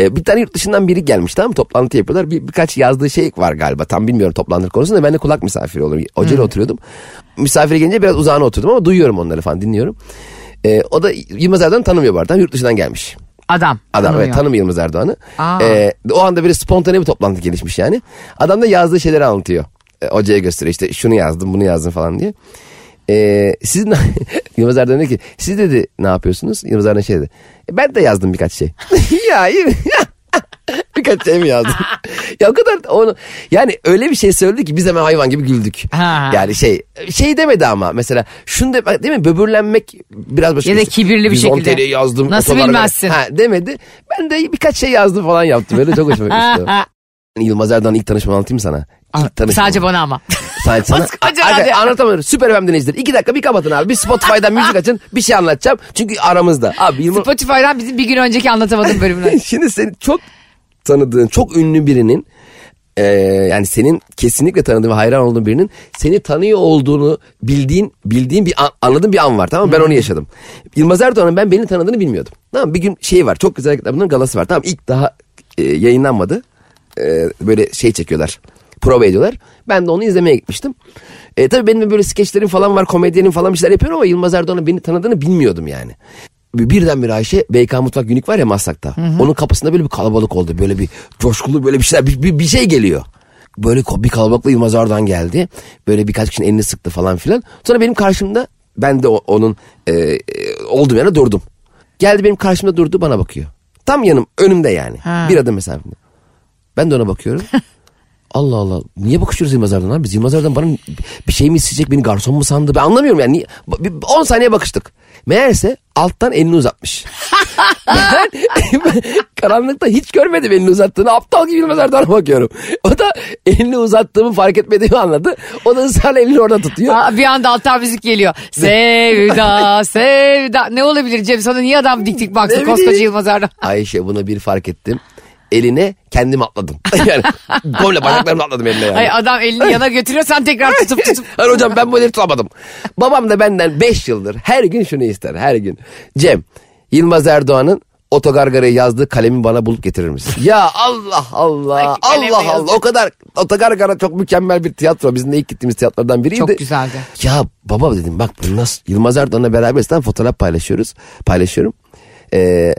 Ee, bir tane yurt dışından biri gelmiş tamam mı? Toplantı yapıyorlar. Bir, birkaç yazdığı şey var galiba. Tam bilmiyorum toplantı konusunda. Ben de kulak misafiri olurum. Hocayla oturuyordum. Misafire gelince biraz uzağına oturdum ama duyuyorum onları falan dinliyorum. Ee, o da Yılmaz Erdoğan'ı tanımıyor bu arada. Yurt dışından gelmiş. Adam. Adam tanımıyor. evet tanımıyor Yılmaz Erdoğan'ı. Ee, o anda böyle spontane bir toplantı gelişmiş yani. Adam da yazdığı şeyleri anlatıyor. Ee, hocaya gösteriyor işte şunu yazdım bunu yazdım falan diye. Ee, siz Yılmaz Erdoğan dedi ki siz dedi ne yapıyorsunuz? Yılmaz Erdoğan şey dedi. "E, ben de yazdım birkaç şey. ya yine birkaç şey mi yazdım? ya o kadar onu yani öyle bir şey söyledi ki biz hemen hayvan gibi güldük. Ha. Yani şey şey demedi ama mesela şunu de değil mi böbürlenmek biraz başka Ya da şey. kibirli bir 110 şekilde. TL yazdım. Nasıl bilmezsin? Ha, demedi. Ben de birkaç şey yazdım falan yaptım. Böyle çok hoşuma gitmişti. O. Yılmaz Erdoğan'ın ilk tanışmanı anlatayım mı sana? İlk tanışma. Sadece bana ama. Sadece sana. Koskoca radyo. anlatamıyorum. Süper FM dinleyicileri. İki dakika bir kapatın abi. Bir Spotify'dan müzik açın. Bir şey anlatacağım. Çünkü aramızda. Abi Yılmaz... Spotify'dan bizim bir gün önceki anlatamadığım bölümler. Şimdi seni çok tanıdığın, çok ünlü birinin e, yani senin kesinlikle tanıdığın ve hayran olduğun birinin seni tanıyor olduğunu bildiğin bildiğin bir an, anladığın bir an var tamam mı? Ben onu yaşadım. Yılmaz Erdoğan'ın ben beni tanıdığını bilmiyordum. Tamam mı? Bir gün şey var çok güzel bunların galası var. Tamam ilk daha e, yayınlanmadı. E, böyle şey çekiyorlar. Prova ediyorlar. Ben de onu izlemeye gitmiştim. E, tabii benim de böyle skeçlerim falan var. Komedyenim falan bir şeyler yapıyorum ama Yılmaz Erdoğan'ın beni tanıdığını bilmiyordum yani. Birdenbire Ayşe BK Mutfak Günlük var ya Maslak'ta. Onun kapısında böyle bir kalabalık oldu. Böyle bir coşkulu böyle bir şeyler bir, bir, bir şey geliyor. Böyle bir kalabalıkla Yılmaz Erdoğan geldi. Böyle birkaç kişinin elini sıktı falan filan. Sonra benim karşımda ben de onun e, e, olduğum yana durdum. Geldi benim karşımda durdu bana bakıyor. Tam yanım önümde yani. Ha. Bir adım mesafemde. Ben de ona bakıyorum. Allah Allah. Niye bakışıyoruz Yılmaz Erdoğan'a? Biz Yılmaz Erdoğan bana bir şey mi isteyecek? Beni garson mu sandı? Ben anlamıyorum yani. Niye? Bir 10 saniye bakıştık. Meğerse alttan elini uzatmış. ben, karanlıkta hiç görmedim elini uzattığını. Aptal gibi Yılmaz Erdoğan'a bakıyorum. O da elini uzattığımı fark etmediğimi anladı. O da ısrarla elini orada tutuyor. Aa, bir anda alttan müzik geliyor. Sevda, sevda. Ne olabilir Cem? Sana niye adam dik dik baksın koskoca. Yılmaz Erdoğan? Ayşe bunu bir fark ettim. Eline kendim atladım. yani komple bacaklarımla atladım eline yani. Ay adam elini yana götürüyor sen tekrar tutup tutup. Hayır hocam ben bu herifi tutamadım. Babam da benden 5 yıldır her gün şunu ister her gün. Cem Yılmaz Erdoğan'ın otogargarayı yazdığı kalemi bana bulup getirir misin? ya Allah Allah Allah Allah o kadar otogargara çok mükemmel bir tiyatro. Bizim de ilk gittiğimiz tiyatrolardan biriydi. Çok güzeldi. Ya baba dedim bak bu nasıl Yılmaz Erdoğan'la beraber fotoğraf paylaşıyoruz. Paylaşıyorum. Ee,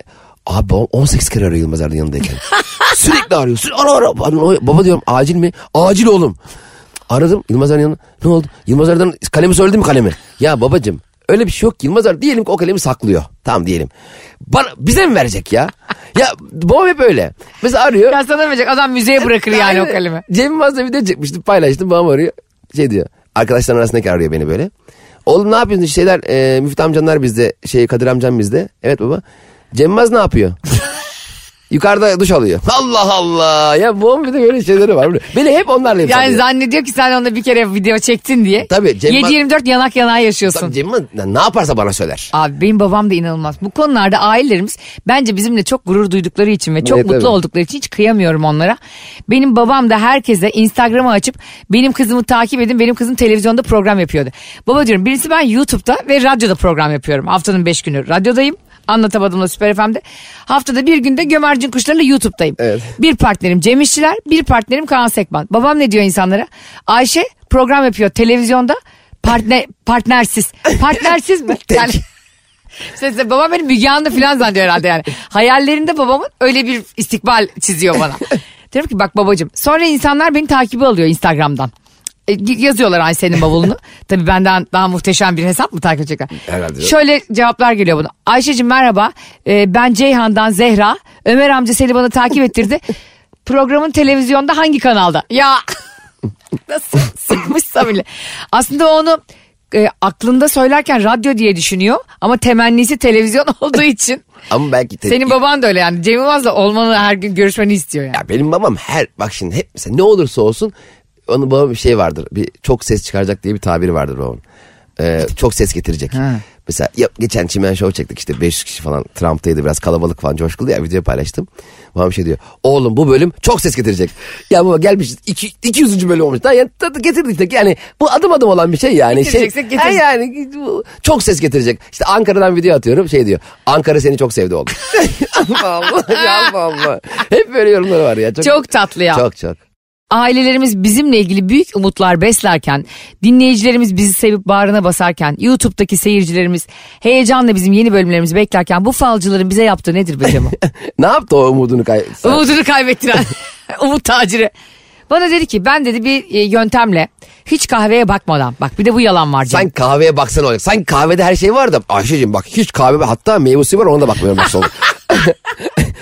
abi babam 18 kere arıyor Yılmaz Erdoğan yanındayken. Sürekli arıyor. Sürekli ara ara. Bana- Baba diyorum acil mi? Acil oğlum. Aradım Yılmaz Erdoğan'ın ne oldu? Yılmaz Erdoğan kalemi söyledi mi kalemi? Ya babacım öyle bir şey yok Yılmaz Erdoğan diyelim ki o kalemi saklıyor. Tamam diyelim. Bana, bize mi verecek ya? ya babam hep öyle. Mesela arıyor. Ya sana verecek adam müzeye bırakır yani o kalemi. Cem Yılmaz'la video çekmiştim paylaştım babam arıyor. Şey diyor arkadaşların arasındaki arıyor beni böyle. Oğlum ne yapıyorsun şeyler e, Müftü amcanlar bizde şey Kadir amcam bizde. Evet baba. Cem Yılmaz ne yapıyor? Yukarıda duş alıyor. Allah Allah. Ya babam bir de böyle şeyleri var. Beni hep onlarla Yani sanıyor. zannediyor ki sen onunla bir kere video çektin diye. Tabii, Cem- 7-24 yanak yanağa yaşıyorsun. Tabii Cem Yılmaz ne yaparsa bana söyler. Abi benim babam da inanılmaz. Bu konularda ailelerimiz bence bizimle çok gurur duydukları için ve çok Evet, mutlu evet. oldukları için hiç kıyamıyorum onlara. Benim babam da herkese Instagram'ı açıp benim kızımı takip edin. Benim kızım televizyonda program yapıyordu. Baba diyorum birisi ben YouTube'da ve radyoda program yapıyorum. Haftanın 5 günü radyodayım. Anlatamadımla Süper FM'de. Haftada bir günde Gömercin Kuşları'yla YouTube'dayım. Evet. Bir partnerim Cem İşçiler, bir partnerim Kaan Sekban. Babam ne diyor insanlara? Ayşe program yapıyor televizyonda partner, partnersiz. Partnersiz mi? Yani işte işte babam benim Müge Anlı falan zannediyor herhalde yani. Hayallerinde babamın öyle bir istikbal çiziyor bana. Diyorum ki bak babacığım. Sonra insanlar beni takibi alıyor Instagram'dan. E, yazıyorlar Ayşe'nin bavulunu. Tabii benden daha muhteşem bir hesap mı takip edecekler? Herhalde. Şöyle cevaplar geliyor buna. Ayşe'cim merhaba. E, ben Ceyhan'dan Zehra. Ömer amca seni bana takip ettirdi. Programın televizyonda hangi kanalda? Ya nasıl sıkmışsa bile. Aslında onu e, aklında söylerken radyo diye düşünüyor ama temennisi televizyon olduğu için. Ama belki te- Senin baban da öyle yani. Cem Yılmaz'la olmanı her gün görüşmeni istiyor yani. Ya benim babam her bak şimdi hep mesela ne olursa olsun onun babam bir şey vardır. Bir çok ses çıkaracak diye bir tabiri vardır babamın. Ee, çok ses getirecek. Ha. Mesela ya, geçen Çimen Show çektik işte 500 kişi falan Trump'taydı biraz kalabalık falan coşkulu ya video paylaştım. Babam şey diyor oğlum bu bölüm çok ses getirecek. Ya baba gelmişiz iki, 200. bölüm olmuş. Daha yani tadı getirdik de yani bu adım adım olan bir şey yani. Şey, Getireceksek getir. Ha yani çok ses getirecek. İşte Ankara'dan video atıyorum şey diyor. Ankara seni çok sevdi oğlum. Allah Allah ya Allah. Hep böyle yorumları var ya. Çok, Çok tatlı ya. Çok çok. Ailelerimiz bizimle ilgili büyük umutlar beslerken, dinleyicilerimiz bizi sevip bağrına basarken, YouTube'daki seyircilerimiz heyecanla bizim yeni bölümlerimizi beklerken bu falcıların bize yaptığı nedir be Cemo? ne yaptı o umudunu kay... Sen- Umudunu kaybettiren umut taciri. Bana dedi ki ben dedi bir e, yöntemle hiç kahveye bakmadan bak bir de bu yalan var canım. Sen kahveye baksan olacak. Sanki kahvede her şey var da Ayşe'cim bak hiç kahve hatta meyve suyu var ona da bakmıyorum.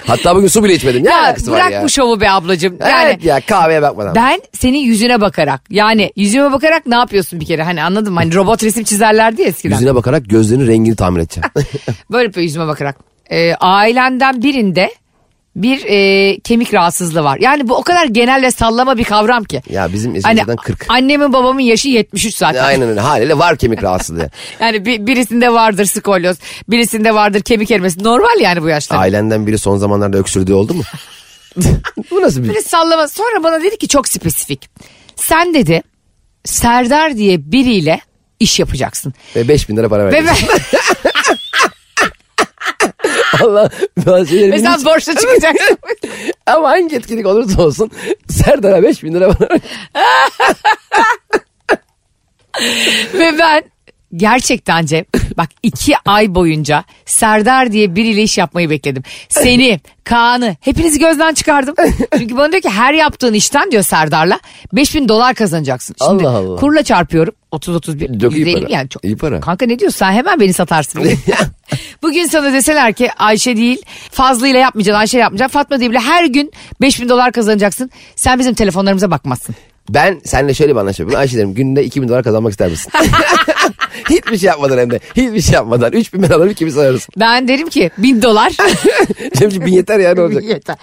hatta bugün su bile içmedim. Ne ya alakası var bırak ya? bu şovu be ablacığım. Yani Evet ya kahveye bakmadan. ben senin yüzüne bakarak yani yüzüme bakarak ne yapıyorsun bir kere hani anladın mı? Hani robot resim çizerlerdi ya eskiden. Yüzüne bakarak gözlerinin rengini tahmin edeceğim. Böyle yapıyor yüzüme bakarak. Ee, ailenden birinde bir e, kemik rahatsızlığı var. Yani bu o kadar genel ve sallama bir kavram ki. ya bizim Hani yaşımızdan 40. annemin babamın yaşı 73 zaten. Aynen öyle haliyle var kemik rahatsızlığı. Yani bir, birisinde vardır skolyoz, birisinde vardır kemik erimesi. Normal yani bu yaşta. Ailenden biri son zamanlarda öksürdüğü oldu mu? bu nasıl bir... Böyle sallama. Sonra bana dedi ki çok spesifik. Sen dedi Serdar diye biriyle iş yapacaksın. Ve 5000 lira para Ve verdi. ben, Allah bazı şeyleri ve sen hiç- borçla çıkacaksın. Ama hangi etkinlik olursa olsun Serdar'a 5000 lira ver. Ve ben gerçekten Cem bak iki ay boyunca Serdar diye biriyle iş yapmayı bekledim. Seni, Kaan'ı hepinizi gözden çıkardım. Çünkü bana diyor ki her yaptığın işten diyor Serdar'la 5000 dolar kazanacaksın. Şimdi Allah Allah. kurla çarpıyorum 30-31 Çok iyi 150 para. yani çok. İyi para. Kanka ne diyorsun sen hemen beni satarsın. Bugün sana deseler ki Ayşe değil Fazlı ile yapmayacaksın Ayşe yapmayacaksın Fatma diye bile her gün 5000 dolar kazanacaksın. Sen bizim telefonlarımıza bakmazsın. Ben seninle şöyle bir anlaşma yapayım. Ayşe derim günde 2000 dolar kazanmak ister misin? Hiçbir şey yapmadan hem de. Hiçbir şey yapmadan. 3000 bin alırım ikimiz alırız. Ben derim ki bin dolar. Şimdi bin yeter ya ne olacak? Yeter.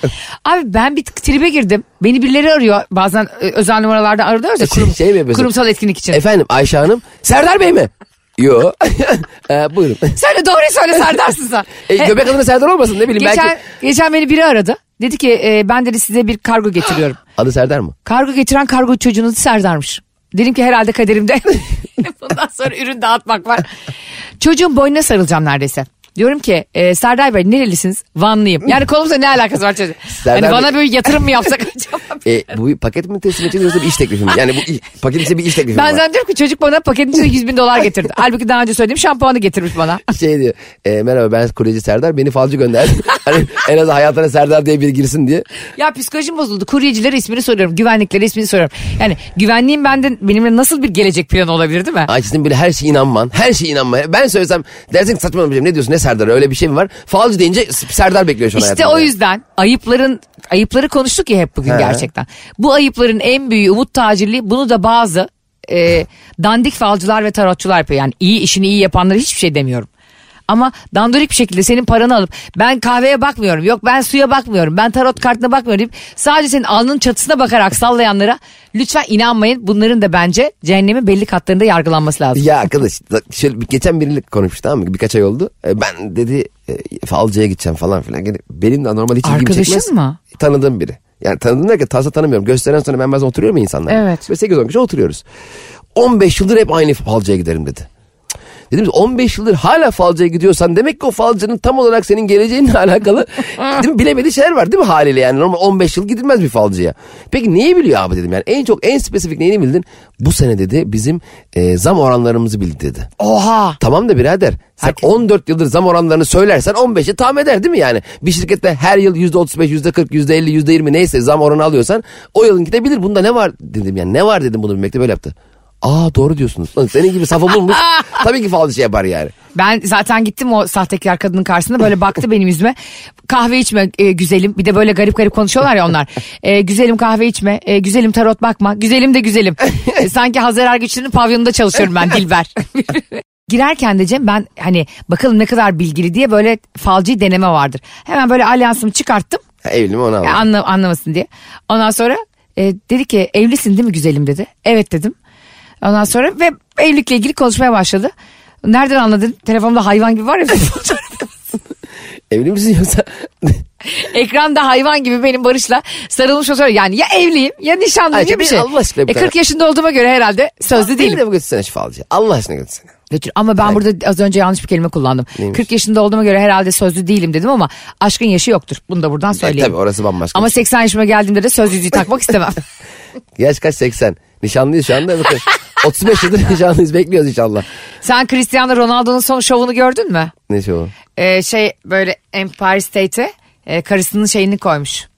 Abi ben bir tribe girdim. Beni birileri arıyor. Bazen e, özel numaralarda arıyoruz ya kurum, Şey mi yapıyorsun? kurumsal etkinlik için. Efendim Ayşe Hanım Serdar Bey mi? Yo. ee, buyurun. söyle doğruyu söyle Serdar'sın sen. E, göbek adına Serdar olmasın ne bileyim geçen, belki. geçen beni biri aradı. Dedi ki e, ben dedi size bir kargo getiriyorum. Adı Serdar mı? Kargo getiren kargo çocuğunun adı Serdar'mış. Dedim ki herhalde kaderimde bundan sonra ürün dağıtmak var. Çocuğun boynuna sarılacağım neredeyse. Diyorum ki e, Serdar Bey nerelisiniz? Vanlıyım. Yani konumuzla ne alakası var çocuğun? Serdar Hani bana Bey- böyle yatırım mı yapsak acaba? E, bu paket mi teslim edeceğiz yoksa bir iş teklifi mi? Yani bu iş- paketin içinde bir iş teklifi Ben var? zannediyorum ki çocuk bana paketin içinde 100 bin dolar getirdi. Halbuki daha önce söylediğim şampuanı getirmiş bana. Şey diyor e, merhaba ben kuryeci Serdar beni falcı gönderdi. hani en az hayatına Serdar diye biri girsin diye. Ya psikolojim bozuldu. Kuryecilere ismini soruyorum. Güvenliklere ismini soruyorum. Yani güvenliğin benden benimle nasıl bir gelecek planı olabilir değil mi? Ayşe senin böyle her şeye inanman, her şeye inanman. Ben söylesem dersin ki saçmalamayacağım ne diyorsun ne Serdar öyle bir şey mi var? Falcı deyince Serdar bekliyor şu an İşte o yüzden ayıpların ayıpları konuştuk ya hep bugün He. gerçekten. Bu ayıpların en büyüğü umut tacirliği bunu da bazı e, dandik falcılar ve tarotçular yapıyor. Yani iyi işini iyi yapanlara hiçbir şey demiyorum. Ama dandorik bir şekilde senin paranı alıp ben kahveye bakmıyorum yok ben suya bakmıyorum ben tarot kartına bakmıyorum deyip sadece senin alnının çatısına bakarak sallayanlara lütfen inanmayın. Bunların da bence cehennemin belli katlarında yargılanması lazım. Ya arkadaş şöyle bir- geçen biriyle konuşmuş tamam mı? Birkaç ay oldu. E, Ben dedi e, falcıya gideceğim falan filan. Gene benim de normal hiç ilgimi Arkadaşın çekmez. mı? Tanıdığım biri. Yani tanıdığım derken tanısa tanımıyorum. Gösteren sonra ben bazen oturuyorum ya insanlarla. Evet. Ve 8-10 kişi oturuyoruz. 15 yıldır hep aynı falcıya giderim dedi. Dedim ki, 15 yıldır hala falcıya gidiyorsan demek ki o falcının tam olarak senin geleceğinle alakalı değil mi? bilemediği şeyler var değil mi haliyle yani normal 15 yıl gidilmez bir falcıya. Peki neyi biliyor abi dedim yani en çok en spesifik neyini bildin? Bu sene dedi bizim e, zam oranlarımızı bildi dedi. Oha. Tamam da birader sen Herkes- 14 yıldır zam oranlarını söylersen 15'i tahmin eder değil mi yani? Bir şirkette her yıl %35, %40, %50, %20 neyse zam oranı alıyorsan o yılınki de bilir. Bunda ne var dedim yani ne var dedim bunu bilmekte böyle yaptı. Aa doğru diyorsunuz. Lan senin gibi safı bulmuş. Tabii ki falcı şey yapar yani. Ben zaten gittim o sahtekar kadının karşısında böyle baktı benim yüzüme. Kahve içme e, güzelim. Bir de böyle garip garip konuşuyorlar ya onlar. E, güzelim kahve içme. E, güzelim tarot bakma. Güzelim de güzelim. E, sanki Hazar Ergüçlü'nün pavyonunda çalışıyorum ben Dilber. Girerken de Cem ben hani bakalım ne kadar bilgili diye böyle falcı deneme vardır. Hemen böyle alyansımı çıkarttım. Ha, evli mi onu aldım. Ya anla, anlamasın diye. Ondan sonra e, dedi ki evlisin değil mi güzelim dedi. Evet dedim. Ondan sonra ve evlilikle ilgili konuşmaya başladı. Nereden anladın? Telefonda hayvan gibi var ya. Evli misin yoksa? Ekranda hayvan gibi benim Barış'la sarılmış fotoğraf. Yani ya evliyim ya nişanlıyım ya bir şey. Allah aşkına bir E, 40 tane- yaşında olduğuma göre herhalde sözlü Beni değilim. de bu götürsene şu falcıya. Allah aşkına götürsene. Götür. Ama ben burada az önce yanlış bir kelime kullandım. Neymiş? 40 yaşında olduğuma göre herhalde sözlü değilim dedim ama aşkın yaşı yoktur. Bunu da buradan söyleyeyim. E, tabii orası bambaşka. Ama bir şey. 80 yaşıma geldiğimde de söz yüzüğü takmak istemem. Yaş kaç 80. Nişanlıyız şu anda. Bakın 35 yıldır nişanlıyız bekliyoruz inşallah. Sen Cristiano Ronaldo'nun son şovunu gördün mü? Ne o? Ee, şey böyle Empire State'e e, karısının şeyini koymuş.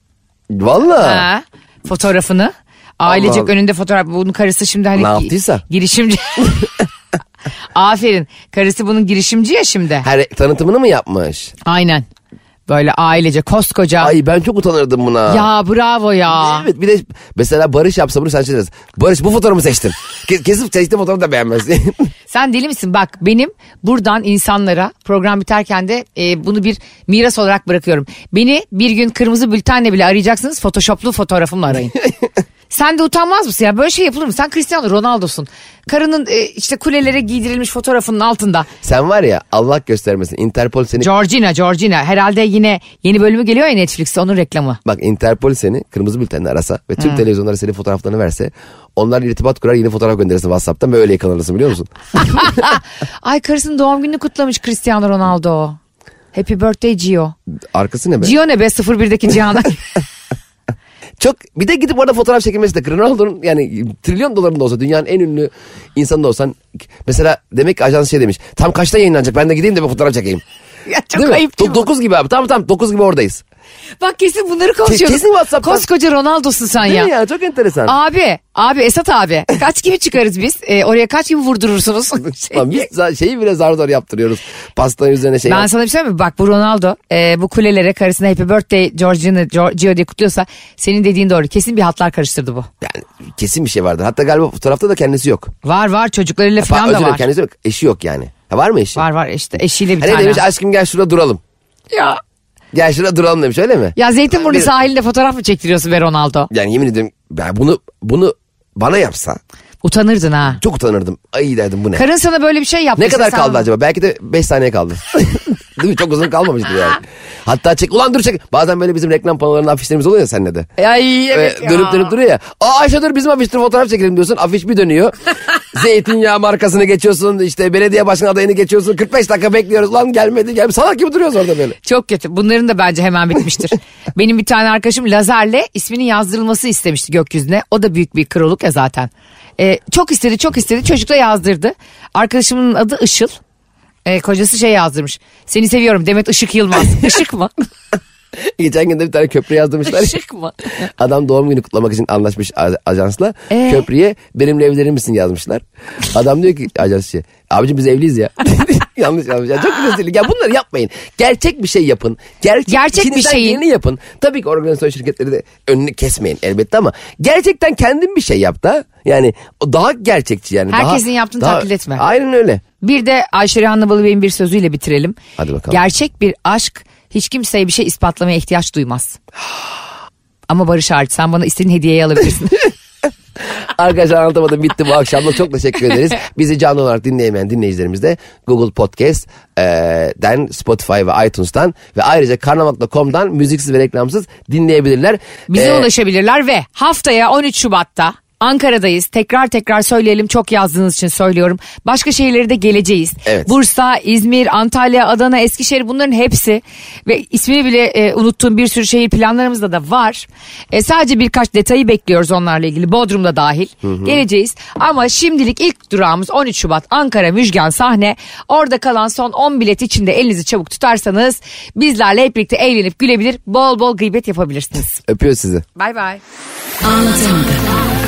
Valla. Fotoğrafını. Ailecek Allah. önünde fotoğraf. Bunun karısı şimdi hani Ne yaptıysa? girişimci. Aferin. Karısı bunun girişimci ya şimdi. Her tanıtımını mı yapmış? Aynen. Böyle ailece koskoca. Ay ben çok utanırdım buna. Ya bravo ya. Evet bir de mesela Barış yapsa bunu sen şey dersin. Barış bu fotoğrafı seçtin. Ke- Kesip seçtiğin fotoğrafı da beğenmez. Sen deli misin? Bak benim buradan insanlara program biterken de e, bunu bir miras olarak bırakıyorum. Beni bir gün kırmızı bültenle bile arayacaksınız. Photoshoplu fotoğrafımla arayın. Sen de utanmaz mısın ya? Böyle şey yapılır mı? Sen Cristiano Ronaldo'sun. Karının e, işte kulelere giydirilmiş fotoğrafının altında. sen var ya Allah göstermesin. Interpol seni Georgina, Georgina. Herhalde yine yeni bölümü geliyor ya Netflix'te onun reklamı. bak Interpol seni kırmızı bültenle arasa ve tüm televizyonlara senin fotoğraflarını verse onlar irtibat kurar yeni fotoğraf gönderirsin WhatsApp'tan böyle yakalanırsın biliyor musun? Ay karısının doğum gününü kutlamış Cristiano Ronaldo. Happy birthday Gio. Arkası ne be? Gio ne be 01'deki Cihan'a. Çok bir de gidip orada fotoğraf çekilmesi de Ronaldo'nun yani trilyon doların da olsa dünyanın en ünlü insanı da olsan mesela demek ki ajans şey demiş. Tam kaçta yayınlanacak ben de gideyim de bir fotoğraf çekeyim. ya çok değil ayıp değil mi? 9 gibi abi tamam tamam 9 gibi oradayız. Bak kesin bunları konuşuyoruz. kesin WhatsApp'tan. Koskoca Ronaldo'sun sen Değil ya. mi ya çok enteresan. Abi, abi Esat abi. Kaç gibi çıkarız biz? Ee, oraya kaç gibi vurdurursunuz? Lan biz za- şeyi bile zar zor yaptırıyoruz. Pastanın üzerine şey Ben yap- sana bir şey mi? Bak bu Ronaldo e, bu kulelere karısına Happy Birthday Georgina, Gio diye kutluyorsa senin dediğin doğru. Kesin bir hatlar karıştırdı bu. Yani kesin bir şey vardır. Hatta galiba fotoğrafta da kendisi yok. Var var çocuklarıyla falan da var. kendisi yok. Eşi yok yani. Ha, var mı eşi? Var var işte eşiyle bir Hani tane. demiş aşkım gel şurada duralım. Ya. Gel şurada duralım demiş öyle mi? ya Zeytinburnu Bir- sahilinde fotoğraf mı çektiriyorsun be Ronaldo? Yani yemin ediyorum ben bunu bunu bana yapsa Utanırdın ha. çok utanırdım. Ay derdim bu ne? Karın sana böyle bir şey yaptı. ne kadar kaldı acaba? Belki de 5 saniye kaldı. Değil mi? Çok uzun kalmamıştır yani. Hatta çek ulan dur çek. Bazen böyle bizim reklam panolarında afişlerimiz oluyor ya seninle de. Ay evet ya. dönüp dönüp duruyor ya. Aa Ayşe dur bizim afiştir fotoğraf çekelim diyorsun. Afiş bir dönüyor. Zeytinyağı markasını geçiyorsun. işte belediye başkan adayını geçiyorsun. 45 dakika bekliyoruz. Lan gelmedi. Gel. Salak gibi duruyoruz orada böyle. Çok kötü. Bunların da bence hemen bitmiştir. Benim bir tane arkadaşım lazerle isminin yazdırılması istemişti gökyüzüne. O da büyük bir kroluk ya zaten. Ee, çok istedi çok istedi çocuk da yazdırdı. Arkadaşımın adı Işıl. Ee, kocası şey yazdırmış. Seni seviyorum Demet Işık Yılmaz. Işık mı? Geçen gün de bir tane köprü yazdırmışlar. Işık mı? Adam doğum günü kutlamak için anlaşmış ajansla. Ee? Köprüye benimle evlenir misin yazmışlar. Adam diyor ki ajansçı. Abicim biz evliyiz ya. Yanlış yazmış. Ya çok rezillik. Ya bunları yapmayın. Gerçek bir şey yapın. Gerçek, Gerçek bir şeyin- geleni yapın. Tabii ki organizasyon şirketleri de önünü kesmeyin elbette ama gerçekten kendin bir şey yap da. Yani daha gerçekçi yani. Herkesin daha, yaptığını daha- taklit etme. Aynen öyle. Bir de Ayşe Rihanna Balıbey'in bir sözüyle bitirelim. Hadi bakalım. Gerçek bir aşk hiç kimseye bir şey ispatlamaya ihtiyaç duymaz. Ama Barış hariç sen bana istediğin hediyeyi alabilirsin. Arkadaşlar anlatamadım bitti bu akşam da çok teşekkür ederiz. Bizi canlı olarak dinleyemeyen dinleyicilerimiz de Google Podcast, e, den Spotify ve iTunes'tan ve ayrıca karnaval.com'dan müziksiz ve reklamsız dinleyebilirler. Bize E, ulaşabilirler ve haftaya 13 Şubat'ta Ankara'dayız. Tekrar tekrar söyleyelim. Çok yazdığınız için söylüyorum. Başka şehirlere de geleceğiz. Evet. Bursa, İzmir, Antalya, Adana, Eskişehir bunların hepsi ve ismini bile e, unuttuğum bir sürü şehir planlarımızda da var. E, sadece birkaç detayı bekliyoruz onlarla ilgili. Bodrum'da dahil. Geleceğiz. Ama şimdilik ilk durağımız 13 Şubat Ankara Müjgan sahne. Orada kalan son 10 bilet içinde elinizi çabuk tutarsanız bizlerle hep birlikte eğlenip gülebilir, bol bol gıybet yapabilirsiniz. Öpüyoruz sizi. Bay bay. Anlatamadım.